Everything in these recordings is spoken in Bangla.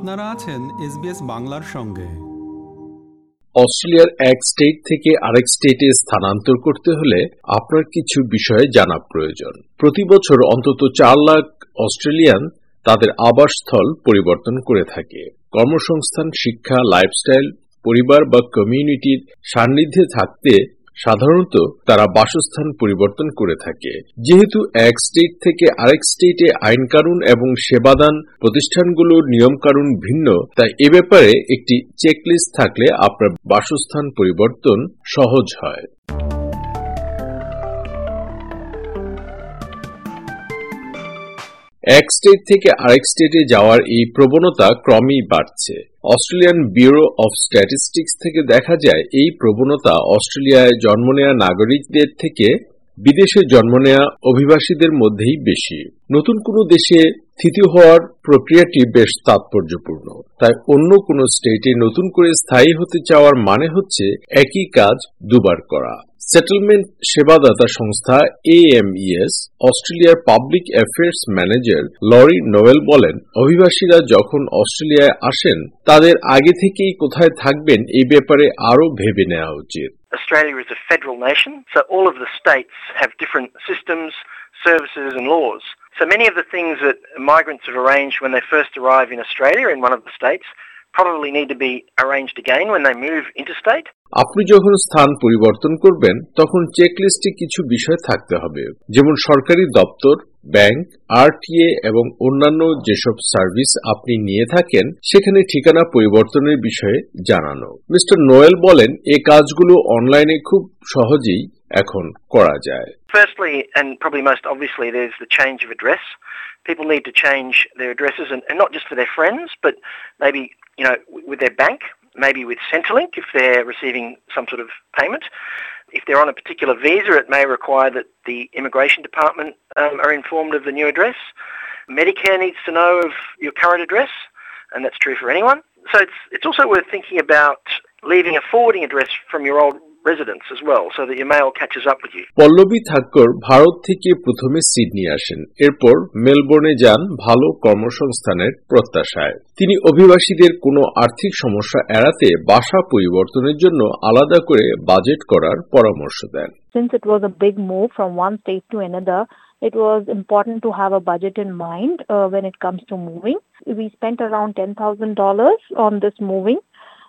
আপনারা আছেন এসবিএস বাংলার সঙ্গে। অস্ট্রেলিয়ার এক স্টেট থেকে আরেক স্টেটে স্থানান্তর করতে হলে আপনার কিছু বিষয়ে জানা প্রয়োজন। প্রতি বছর অন্তত চার লাখ অস্ট্রেলিয়ান তাদের আবাসস্থল পরিবর্তন করে থাকে। কর্মসংস্থান, শিক্ষা লাইফস্টাইল পরিবার বা কমিউনিটির সান্নিধ্যে থাকতে সাধারণত তারা বাসস্থান পরিবর্তন করে থাকে। যেহেতু এক স্টেট থেকে আরেক স্টেটে আইনকানুন এবং সেবাদান প্রতিষ্ঠানগুলোর নিয়মকানুন ভিন্ন, তাই এ ব্যাপারে একটি চেকলিস্ট থাকলে আপনার বাসস্থান পরিবর্তন সহজ হয়। এক স্টেট থেকে আরেক স্টেটে যাওয়ার এই প্রবণতা ক্রমেই বাড়ছে। অস্ট্রেলিয়ান ব্যুরো অফ স্ট্যাটিস্টিক্স থেকে দেখা যায়, এই প্রবণতা অস্ট্রেলিয়ায় জন্ম নেওয়া নাগরিকদের থেকে বিদেশে জন্ম নেয়া অভিবাসীদের মধ্যেই বেশি। নতুন কোনো দেশে স্থিতি হওয়ার প্রক্রিয়াটি বেশ তাৎপর্যপূর্ণ। তাই অন্য কোনো স্টেটে নতুন করে স্থায়ী হতে চাওয়ার মানে হচ্ছে একই কাজ দুবার করা। সেটেলমেন্ট সেবাদাতা সংস্থা এএমইএস অস্ট্রেলিয়ার public affairs manager Laurie Noel বলেন অভিবাসীরা যখন অস্ট্রেলিয়ায় আসেন তাদের আগে থেকেই কোথায় থাকবেন এই ব্যাপারে আরও ভেবে নেওয়া উচিত Australia is a federal nation, so all of the states have different systems, services and laws. So many of the things that migrants have arranged when they first arrive in Australia in one of the states probably need to be arranged again when they move interstate. আপনি যখন স্থান পরিবর্তন করবেন, তখন চেকলিস্টে কিছু বিষয় থাকতে হবে যেমন সরকারি দপ্তর ব্যাংক আরটিএ এবং অন্যান্য যেসব সার্ভিস আপনি নিয়ে থাকেন, সেখানে ঠিকানা পরিবর্তনের বিষয়ে জানানো মিস্টার নোয়েল বলেন, এ কাজগুলো অনলাইনে খুব সহজেই এখন করা যায় Firstly, and probably most obviously, there's the change of address. People need to change their addresses, and, and not just for their friends, but maybe you know with their bank, maybe with Centrelink if they're receiving some sort of payment. If they're on a particular visa, it may require that the immigration department um, are informed of the new address. Medicare needs to know of your current address, and that's true for anyone. So it's it's also worth thinking about leaving a forwarding address from your old residence as well, so that your mail catches up with you. Pallavi Thakkar Bharat থেকে প্রথমে সিডনি আসেন এরপর মেলবোর্নে যান ভালো কর্মসংস্থানের প্রত্যাশায় তিনি অভিবাসীদের কোনো আর্থিক সমস্যা এড়াতে বাসা পরিবর্তনের জন্য আলাদা করে বাজেট করার পরামর্শ দেন Since it was a big move from one state to another, it was important to have a budget in mind uh, when it comes to moving. We spent around $10,000 on this moving.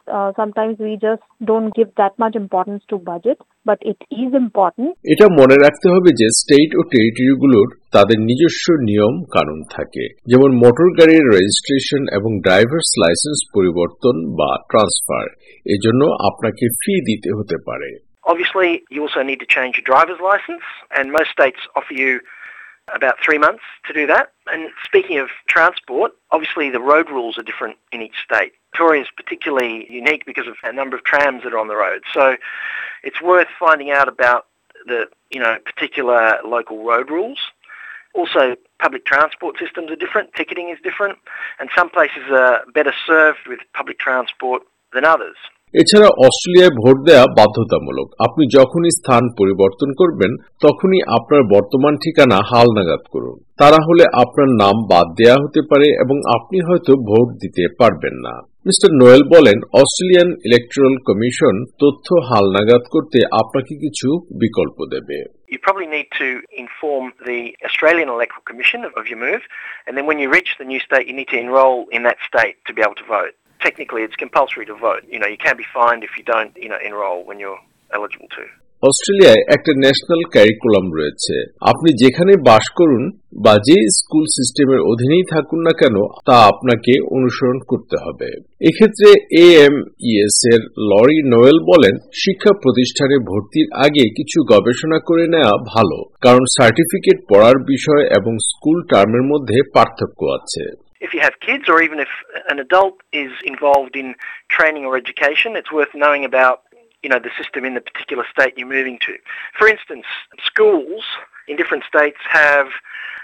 Uh, sometimes we just don't give that much importance to budget, but it is important. এটা মনে রাখতে হবে যে স্টেট ও টেরিটরিগুলোর তাদের নিজস্ব নিয়ম কানুন থাকে যেমন মোটর গাড়ির রেজিস্ট্রেশন এবং ড্রাইভার্স লাইসেন্স পরিবর্তন বা ট্রান্সফার এজন্য আপনাকে ফি দিতে হতে পারে Obviously, you also need to change your driver's license, and most states offer you about three months to do that. And speaking of transport, obviously the road rules are different in each state. Victoria is particularly unique because of a number of trams that are on the road. So it's worth finding out about the, you know, particular local road rules. Also, public transport systems are different, ticketing is different, and some places are better served with public transport than others. এছাড়া অস্ট্রেলিয়ায় ভোট দেয়া বাধ্যতামূলক আপনি যখনই স্থান পরিবর্তন করবেন তখনই আপনার বর্তমান ঠিকানা হালনাগাদ করুন তারা হলে আপনার নাম বাদ দেয়া হতে পারে এবং আপনি হয়তো ভোট দিতে পারবেন না মিস্টার নোয়েল বলেন অস্ট্রেলিয়ান ইলেকট্রাল কমিশন তথ্য হালনাগাদ করতে আপনাকে কিছু বিকল্প দেবে You probably need to inform the Australian Electoral Commission of, of your move, and then when you reach the new state, you need to enrol in that state to be able to vote. Technically, it's compulsory to vote. You know, you can be fined if you don't, you know, enrol when you're eligible to. অস্ট্রেলিয়ায় একটা ন্যাশনাল ক্যারিকুলাম রয়েছে। আপনি যেখানে বাস করুন বা যে স্কুল সিস্টেমের অধীনেই থাকুন না কেন তা আপনাকে অনুসরণ করতে হবে। এক্ষেত্রে এ এম ইএস এর লরি নোয়েল বলেন শিক্ষা প্রতিষ্ঠানে ভর্তির আগে কিছু গবেষণা করে নেওয়া ভালো কারণ সার্টিফিকেট পড়ার বিষয় এবং স্কুল টার্মের মধ্যে পার্থক্য আছে। If you have kids or even if an adult is involved in training or education, it's worth knowing about you know, the system in the particular state you're moving to. For instance, schools in different states have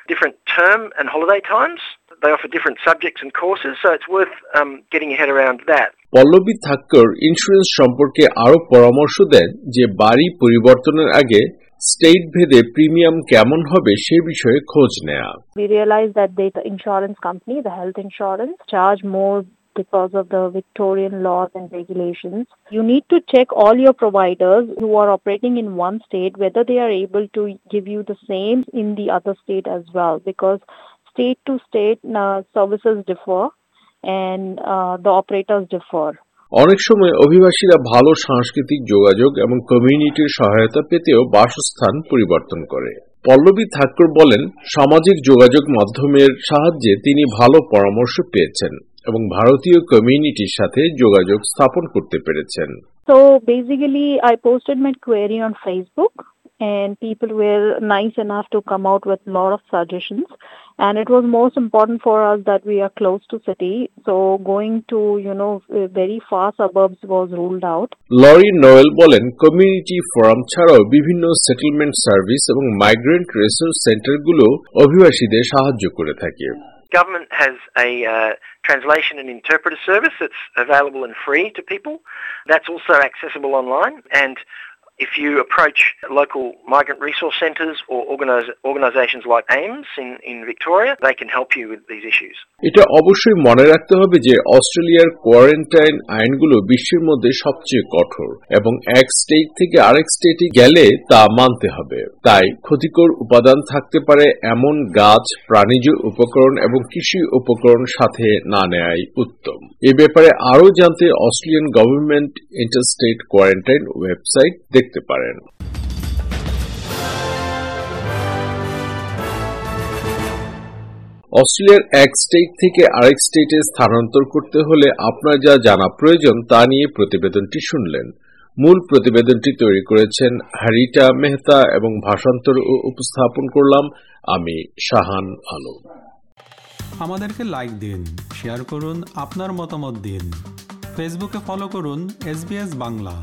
different term and holiday times. They offer different subjects and courses, so it's worth um, getting your head around that. Pallavi Thakkar insurance সম্পর্কে আরো পরামর্শ দেন যে বাড়ি পরিবর্তনের আগে স্টেট ভেদে প্রিমিয়াম কেমন হবে সে বিষয়ে খোঁজ নেয়া We realized that the insurance company, the health insurance, charge more because of the Victorian laws and regulations. You need to check all your providers who are operating in one state whether they are able to give you the same in the other state as well because state to state uh, services differ and uh, the operators differ. অনেক সময় অভিবাসীরা ভালো সাংস্কৃতিক যোগাযোগ এবং কমিউনিটির সহায়তা পেতেও বাসস্থান পরিবর্তন করে পল্লবী থাক্কর বলেন সামাজিক যোগাযোগ মাধ্যমের সাহায্যে তিনি ভালো পরামর্শ পেয়েছেন এবং ভারতীয় কমিউনিটির সাথে যোগাযোগ স্থাপন করতে পেরেছেন So basically, I posted my query on Facebook, and people were nice enough to come out with a lot of suggestions. And it was most important for us that we are close to city, so going to you know very far suburbs was ruled out. Laurie Noel বলেন কমিউনিটি ফোরাম ছাড়াও বিভিন্ন সেটেলমেন্ট সার্ভিস এবং মাইগ্রেন্ট রিসোর্স সেন্টারগুলো অভিবাসীদের সাহায্য করে থাকে Government has a uh, translation and interpreter service that's available and free to people. That's also accessible online. And if you approach local migrant resource centres or organisations like AIMS in, in Victoria, they can help you with these issues. এটা অবশ্যই মনে রাখতে হবে যে অস্ট্রেলিয়ার কোয়ারেন্টাইন আইনগুলো বিশ্বের মধ্যে সবচেয়ে কঠোর এবং এক স্টেট থেকে আরেক স্টেটে গেলে তা মানতে হবে। তাই ক্ষতিকর উপাদান থাকতে পারে এমন গাছ প্রাণীজ উপকরণ এবং কৃষি উপকরণ সাথে না নেয়াই উত্তম। এ ব্যাপারে আরও জানতে Australian government interstate quarantine website দেখতে পারেন। অস্ট্রেলিয়ার এক স্টেট থেকে আরেক স্টেটে স্থানান্তর করতে হলে আপনার যা জানা প্রয়োজন তা নিয়ে প্রতিবেদনটি শুনলেন। মূল প্রতিবেদনটি তৈরি করেছেন হারিটা মেহতা এবং ভাষান্তর ও উপস্থাপন করলাম আমি শাহান আলম। আমাদেরকে লাইক দিন শেয়ার করুন, আপনার মতামত দিন। ফেসবুকে ফলো করুন এস বাংলা